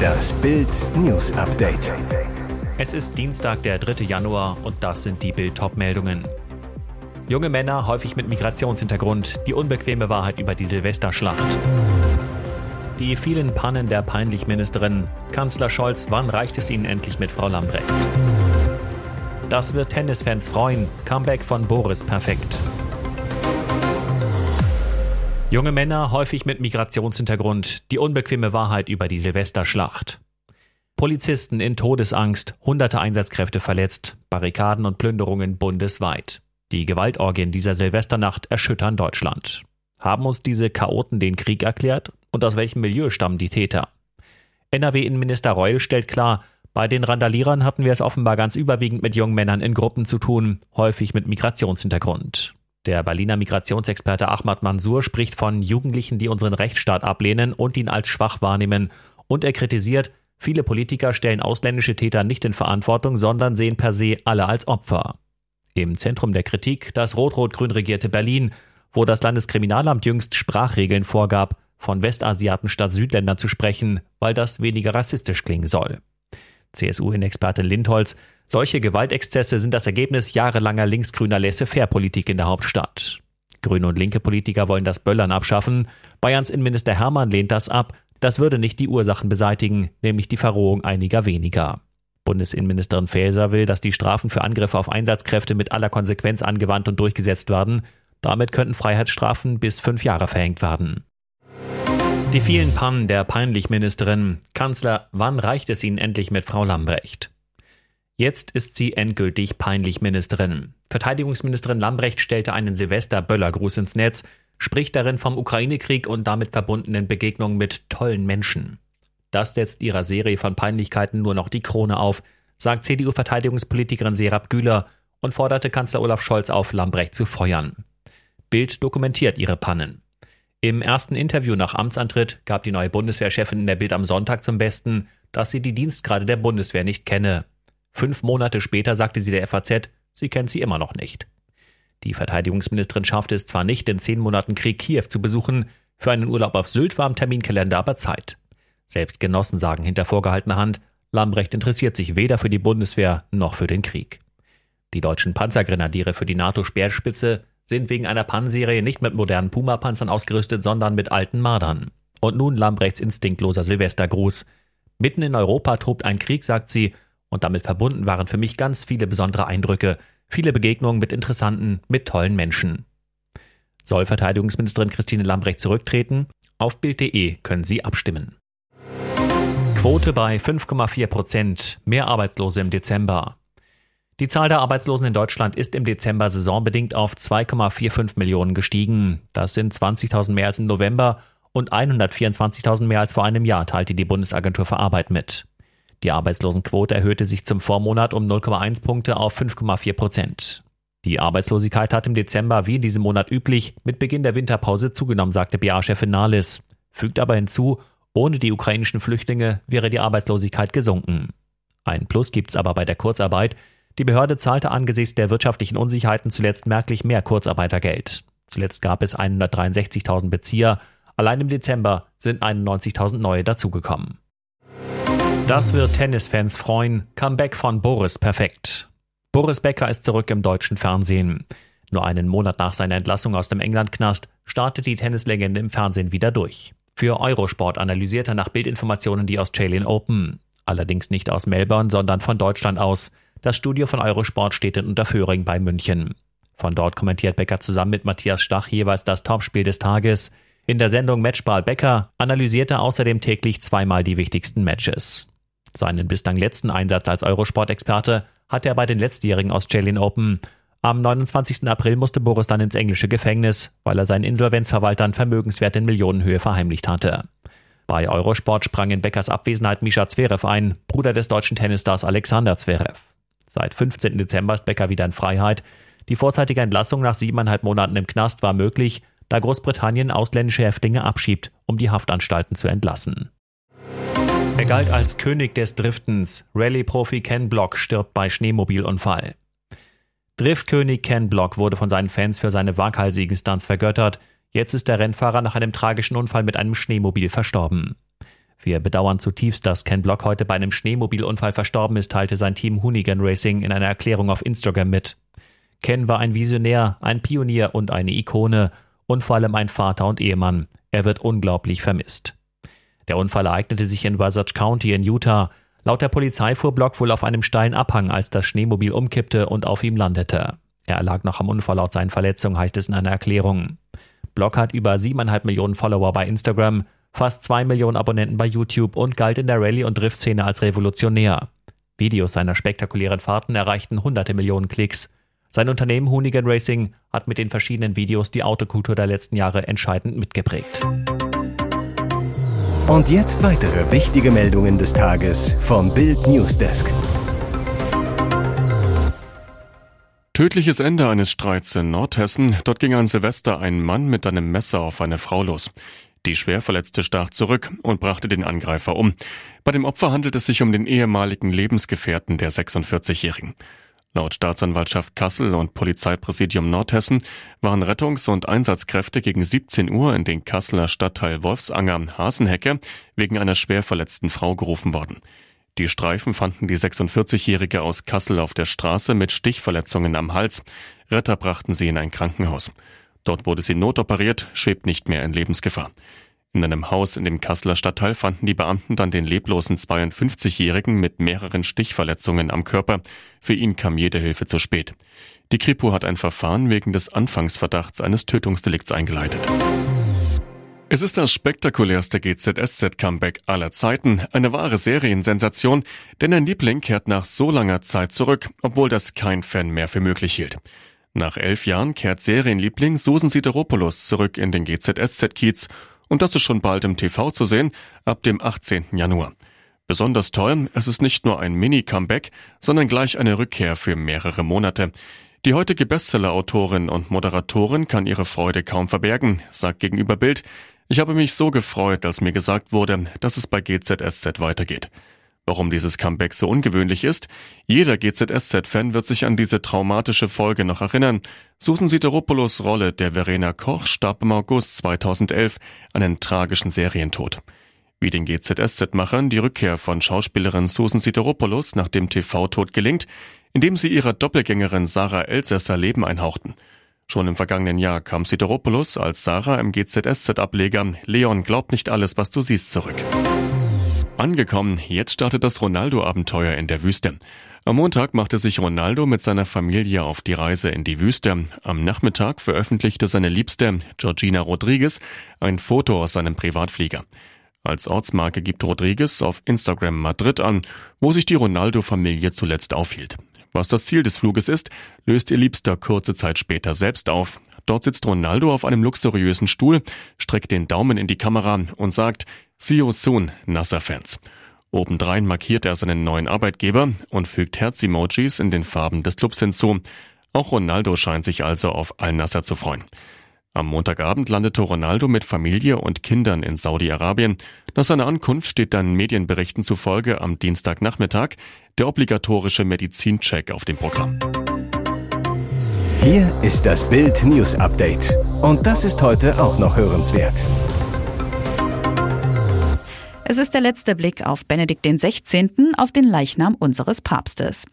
Das Bild News Update. Es ist Dienstag, der 3. Januar und das sind die Bild meldungen Junge Männer, häufig mit Migrationshintergrund, die unbequeme Wahrheit über die Silvesterschlacht. Die vielen Pannen der Peinlich-Ministerin. Kanzler Scholz, wann reicht es Ihnen endlich mit Frau Lambrecht? Das wird Tennisfans freuen. Comeback von Boris perfekt. Junge Männer, häufig mit Migrationshintergrund, die unbequeme Wahrheit über die Silvesterschlacht. Polizisten in Todesangst, hunderte Einsatzkräfte verletzt, Barrikaden und Plünderungen bundesweit. Die Gewaltorgien dieser Silvesternacht erschüttern Deutschland. Haben uns diese Chaoten den Krieg erklärt? Und aus welchem Milieu stammen die Täter? NRW-Innenminister Reul stellt klar, bei den Randalierern hatten wir es offenbar ganz überwiegend mit jungen Männern in Gruppen zu tun, häufig mit Migrationshintergrund. Der Berliner Migrationsexperte Ahmad Mansour spricht von Jugendlichen, die unseren Rechtsstaat ablehnen und ihn als schwach wahrnehmen. Und er kritisiert, viele Politiker stellen ausländische Täter nicht in Verantwortung, sondern sehen per se alle als Opfer. Im Zentrum der Kritik das rot-rot-grün regierte Berlin, wo das Landeskriminalamt jüngst Sprachregeln vorgab, von Westasiaten statt Südländern zu sprechen, weil das weniger rassistisch klingen soll. CSU-Experte Lindholz, solche Gewaltexzesse sind das Ergebnis jahrelanger linksgrüner Laissez-faire-Politik in der Hauptstadt. Grüne und linke Politiker wollen das Böllern abschaffen. Bayerns Innenminister Hermann lehnt das ab. Das würde nicht die Ursachen beseitigen, nämlich die Verrohung einiger weniger. Bundesinnenministerin Faeser will, dass die Strafen für Angriffe auf Einsatzkräfte mit aller Konsequenz angewandt und durchgesetzt werden. Damit könnten Freiheitsstrafen bis fünf Jahre verhängt werden. Die vielen Pannen der Peinlich-Ministerin. Kanzler, wann reicht es Ihnen endlich mit Frau Lambrecht? Jetzt ist sie endgültig Peinlich-Ministerin. Verteidigungsministerin Lambrecht stellte einen Silvester-Böllergruß ins Netz, spricht darin vom Ukraine-Krieg und damit verbundenen Begegnungen mit tollen Menschen. Das setzt ihrer Serie von Peinlichkeiten nur noch die Krone auf, sagt CDU-Verteidigungspolitikerin Serap Güler und forderte Kanzler Olaf Scholz auf, Lambrecht zu feuern. Bild dokumentiert ihre Pannen. Im ersten Interview nach Amtsantritt gab die neue Bundeswehrchefin in der Bild am Sonntag zum Besten, dass sie die Dienstgrade der Bundeswehr nicht kenne. Fünf Monate später sagte sie der FAZ, sie kennt sie immer noch nicht. Die Verteidigungsministerin schaffte es zwar nicht, in zehn Monaten Krieg Kiew zu besuchen, für einen Urlaub auf Sylt war im Terminkalender aber Zeit. Selbst Genossen sagen hinter vorgehaltener Hand, Lambrecht interessiert sich weder für die Bundeswehr noch für den Krieg. Die deutschen Panzergrenadiere für die NATO-Speerspitze sind wegen einer Pannenserie nicht mit modernen Puma-Panzern ausgerüstet, sondern mit alten Mardern. Und nun Lambrechts instinktloser Silvestergruß. Mitten in Europa tobt ein Krieg, sagt sie, und damit verbunden waren für mich ganz viele besondere Eindrücke, viele Begegnungen mit interessanten, mit tollen Menschen. Soll Verteidigungsministerin Christine Lambrecht zurücktreten? Auf Bild.de können Sie abstimmen. Quote bei 5,4 Prozent, mehr Arbeitslose im Dezember. Die Zahl der Arbeitslosen in Deutschland ist im Dezember saisonbedingt auf 2,45 Millionen gestiegen. Das sind 20.000 mehr als im November und 124.000 mehr als vor einem Jahr, teilte die Bundesagentur für Arbeit mit. Die Arbeitslosenquote erhöhte sich zum Vormonat um 0,1 Punkte auf 5,4 Prozent. Die Arbeitslosigkeit hat im Dezember wie in diesem Monat üblich mit Beginn der Winterpause zugenommen, sagte BA-Chefin Nahles. Fügt aber hinzu, ohne die ukrainischen Flüchtlinge wäre die Arbeitslosigkeit gesunken. Ein Plus gibt's aber bei der Kurzarbeit. Die Behörde zahlte angesichts der wirtschaftlichen Unsicherheiten zuletzt merklich mehr Kurzarbeitergeld. Zuletzt gab es 163.000 Bezieher. Allein im Dezember sind 91.000 neue dazugekommen. Das wird Tennisfans freuen. Comeback von Boris perfekt. Boris Becker ist zurück im deutschen Fernsehen. Nur einen Monat nach seiner Entlassung aus dem Englandknast startet die Tennislegende im Fernsehen wieder durch. Für Eurosport analysiert er nach Bildinformationen die Australian Open. Allerdings nicht aus Melbourne, sondern von Deutschland aus. Das Studio von Eurosport steht in Unterföhring bei München. Von dort kommentiert Becker zusammen mit Matthias Stach jeweils das Topspiel des Tages. In der Sendung Matchball Becker analysiert er außerdem täglich zweimal die wichtigsten Matches. Seinen bislang letzten Einsatz als Eurosport-Experte hat er bei den letztjährigen Australian Open. Am 29. April musste Boris dann ins englische Gefängnis, weil er seinen Insolvenzverwaltern Vermögenswert in Millionenhöhe verheimlicht hatte. Bei Eurosport sprang in Beckers Abwesenheit Misha Zverev ein, Bruder des deutschen Tennisstars Alexander Zverev. Seit 15. Dezember ist Becker wieder in Freiheit. Die vorzeitige Entlassung nach siebeneinhalb Monaten im Knast war möglich, da Großbritannien ausländische Häftlinge abschiebt, um die Haftanstalten zu entlassen. Er galt als König des Driftens. Rallye-Profi Ken Block stirbt bei Schneemobilunfall. Driftkönig Ken Block wurde von seinen Fans für seine waghalsigen Stunts vergöttert. Jetzt ist der Rennfahrer nach einem tragischen Unfall mit einem Schneemobil verstorben. Wir bedauern zutiefst, dass Ken Block heute bei einem Schneemobilunfall verstorben ist, teilte sein Team Hoonigan Racing in einer Erklärung auf Instagram mit. Ken war ein Visionär, ein Pionier und eine Ikone und vor allem ein Vater und Ehemann. Er wird unglaublich vermisst. Der Unfall ereignete sich in Wasatch County in Utah. Laut der Polizei fuhr Block wohl auf einem steilen Abhang, als das Schneemobil umkippte und auf ihm landete. Er erlag noch am Unfall laut seinen Verletzungen, heißt es in einer Erklärung. Block hat über siebeneinhalb Millionen Follower bei Instagram fast zwei Millionen Abonnenten bei YouTube und galt in der Rallye- und Driftszene als Revolutionär. Videos seiner spektakulären Fahrten erreichten hunderte Millionen Klicks. Sein Unternehmen Hoonigan Racing hat mit den verschiedenen Videos die Autokultur der letzten Jahre entscheidend mitgeprägt. Und jetzt weitere wichtige Meldungen des Tages vom Bild Newsdesk. Tödliches Ende eines Streits in Nordhessen. Dort ging an Silvester ein Mann mit einem Messer auf eine Frau los. Die Schwerverletzte stach zurück und brachte den Angreifer um. Bei dem Opfer handelt es sich um den ehemaligen Lebensgefährten der 46-Jährigen. Laut Staatsanwaltschaft Kassel und Polizeipräsidium Nordhessen waren Rettungs- und Einsatzkräfte gegen 17 Uhr in den Kasseler Stadtteil Wolfsanger Hasenhecke wegen einer schwer verletzten Frau gerufen worden. Die Streifen fanden die 46-Jährige aus Kassel auf der Straße mit Stichverletzungen am Hals. Retter brachten sie in ein Krankenhaus. Dort wurde sie notoperiert, schwebt nicht mehr in Lebensgefahr. In einem Haus in dem Kasseler Stadtteil fanden die Beamten dann den leblosen 52-Jährigen mit mehreren Stichverletzungen am Körper. Für ihn kam jede Hilfe zu spät. Die Kripo hat ein Verfahren wegen des Anfangsverdachts eines Tötungsdelikts eingeleitet. Es ist das spektakulärste GZSZ-Comeback aller Zeiten, eine wahre Seriensensation, denn ein Liebling kehrt nach so langer Zeit zurück, obwohl das kein Fan mehr für möglich hielt. Nach elf Jahren kehrt Serienliebling Susan Sideropoulos zurück in den GZSZ-Kiez und das ist schon bald im TV zu sehen, ab dem 18. Januar. Besonders toll, es ist nicht nur ein Mini-Comeback, sondern gleich eine Rückkehr für mehrere Monate. Die heutige Bestseller-Autorin und Moderatorin kann ihre Freude kaum verbergen, sagt gegenüber Bild, ich habe mich so gefreut, als mir gesagt wurde, dass es bei GZSZ weitergeht. Warum dieses Comeback so ungewöhnlich ist? Jeder GZSZ-Fan wird sich an diese traumatische Folge noch erinnern. Susan Sideropoulos Rolle der Verena Koch starb im August 2011 einen tragischen Serientod. Wie den GZSZ-Machern die Rückkehr von Schauspielerin Susan Sideropoulos nach dem TV-Tod gelingt, indem sie ihrer Doppelgängerin Sarah Elsässer Leben einhauchten. Schon im vergangenen Jahr kam Sideropoulos als Sarah im GZSZ-Ableger Leon glaubt nicht alles, was du siehst zurück. Angekommen, jetzt startet das Ronaldo-Abenteuer in der Wüste. Am Montag machte sich Ronaldo mit seiner Familie auf die Reise in die Wüste. Am Nachmittag veröffentlichte seine Liebste, Georgina Rodriguez, ein Foto aus seinem Privatflieger. Als Ortsmarke gibt Rodriguez auf Instagram Madrid an, wo sich die Ronaldo-Familie zuletzt aufhielt. Was das Ziel des Fluges ist, löst ihr Liebster kurze Zeit später selbst auf. Dort sitzt Ronaldo auf einem luxuriösen Stuhl, streckt den Daumen in die Kamera und sagt, See you soon, Nasser-Fans. Obendrein markiert er seinen neuen Arbeitgeber und fügt Herz-Emojis in den Farben des Clubs hinzu. Auch Ronaldo scheint sich also auf Al-Nasser zu freuen. Am Montagabend landete Ronaldo mit Familie und Kindern in Saudi-Arabien. Nach seiner Ankunft steht dann Medienberichten zufolge am Dienstagnachmittag der obligatorische Medizincheck auf dem Programm. Hier ist das Bild News Update. Und das ist heute auch noch hörenswert. Es ist der letzte Blick auf Benedikt XVI., auf den Leichnam unseres Papstes.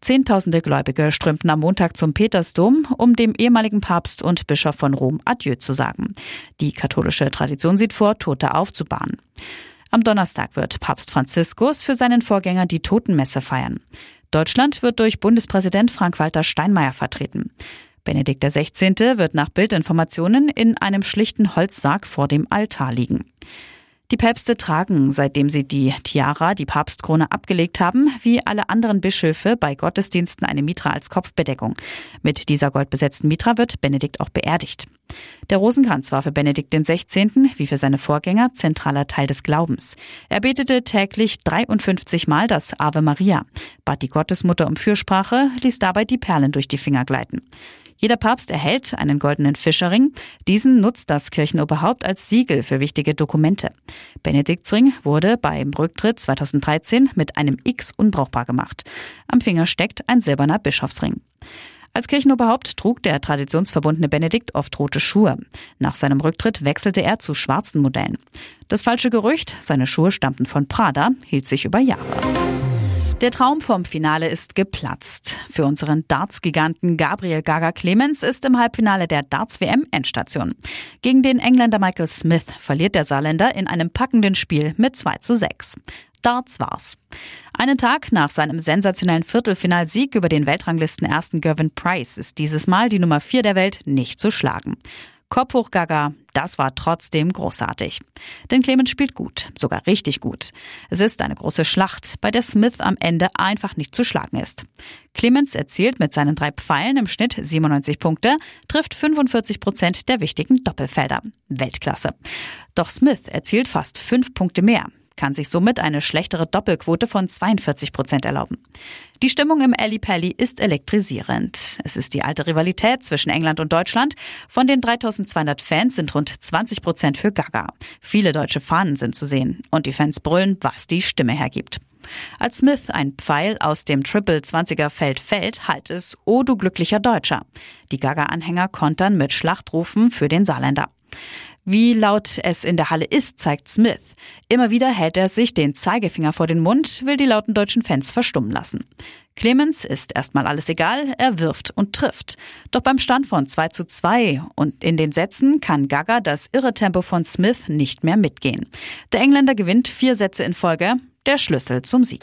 Zehntausende Gläubige strömten am Montag zum Petersdom, um dem ehemaligen Papst und Bischof von Rom Adieu zu sagen. Die katholische Tradition sieht vor, Tote aufzubahnen. Am Donnerstag wird Papst Franziskus für seinen Vorgänger die Totenmesse feiern. Deutschland wird durch Bundespräsident Frank-Walter Steinmeier vertreten. Benedikt XVI. wird nach Bildinformationen in einem schlichten Holzsarg vor dem Altar liegen. Die Päpste tragen, seitdem sie die Tiara, die Papstkrone, abgelegt haben, wie alle anderen Bischöfe bei Gottesdiensten eine Mitra als Kopfbedeckung. Mit dieser goldbesetzten Mitra wird Benedikt auch beerdigt. Der Rosenkranz war für Benedikt XVI., wie für seine Vorgänger, zentraler Teil des Glaubens. Er betete täglich 53 Mal das Ave Maria, bat die Gottesmutter um Fürsprache, ließ dabei die Perlen durch die Finger gleiten. Jeder Papst erhält einen goldenen Fischerring. Diesen nutzt das Kirchenoberhaupt als Siegel für wichtige Dokumente. Benediktsring wurde beim Rücktritt 2013 mit einem X unbrauchbar gemacht. Am Finger steckt ein silberner Bischofsring. Als Kirchenoberhaupt trug der traditionsverbundene Benedikt oft rote Schuhe. Nach seinem Rücktritt wechselte er zu schwarzen Modellen. Das falsche Gerücht, seine Schuhe stammten von Prada, hielt sich über Jahre. Der Traum vom Finale ist geplatzt. Für unseren Darts-Giganten Gabriel Gaga Clemens ist im Halbfinale der Darts-WM Endstation. Gegen den Engländer Michael Smith verliert der Saarländer in einem packenden Spiel mit 2 zu 6. Darts war's. Einen Tag nach seinem sensationellen Viertelfinalsieg über den Weltranglisten ersten Gervin Price ist dieses Mal die Nummer 4 der Welt nicht zu schlagen. Kopf hoch Gaga, das war trotzdem großartig. Denn Clemens spielt gut, sogar richtig gut. Es ist eine große Schlacht, bei der Smith am Ende einfach nicht zu schlagen ist. Clemens erzielt mit seinen drei Pfeilen im Schnitt 97 Punkte, trifft 45 Prozent der wichtigen Doppelfelder. Weltklasse. Doch Smith erzielt fast fünf Punkte mehr kann sich somit eine schlechtere Doppelquote von 42 Prozent erlauben. Die Stimmung im Ali Pally ist elektrisierend. Es ist die alte Rivalität zwischen England und Deutschland. Von den 3200 Fans sind rund 20 Prozent für Gaga. Viele deutsche Fahnen sind zu sehen und die Fans brüllen, was die Stimme hergibt. Als Smith ein Pfeil aus dem Triple 20er Feld fällt, halt es, oh du glücklicher Deutscher. Die Gaga-Anhänger kontern mit Schlachtrufen für den Saarländer. Wie laut es in der Halle ist, zeigt Smith. Immer wieder hält er sich den Zeigefinger vor den Mund, will die lauten deutschen Fans verstummen lassen. Clemens ist erstmal alles egal, er wirft und trifft. Doch beim Stand von 2 zu 2 und in den Sätzen kann Gaga das irre Tempo von Smith nicht mehr mitgehen. Der Engländer gewinnt vier Sätze in Folge, der Schlüssel zum Sieg.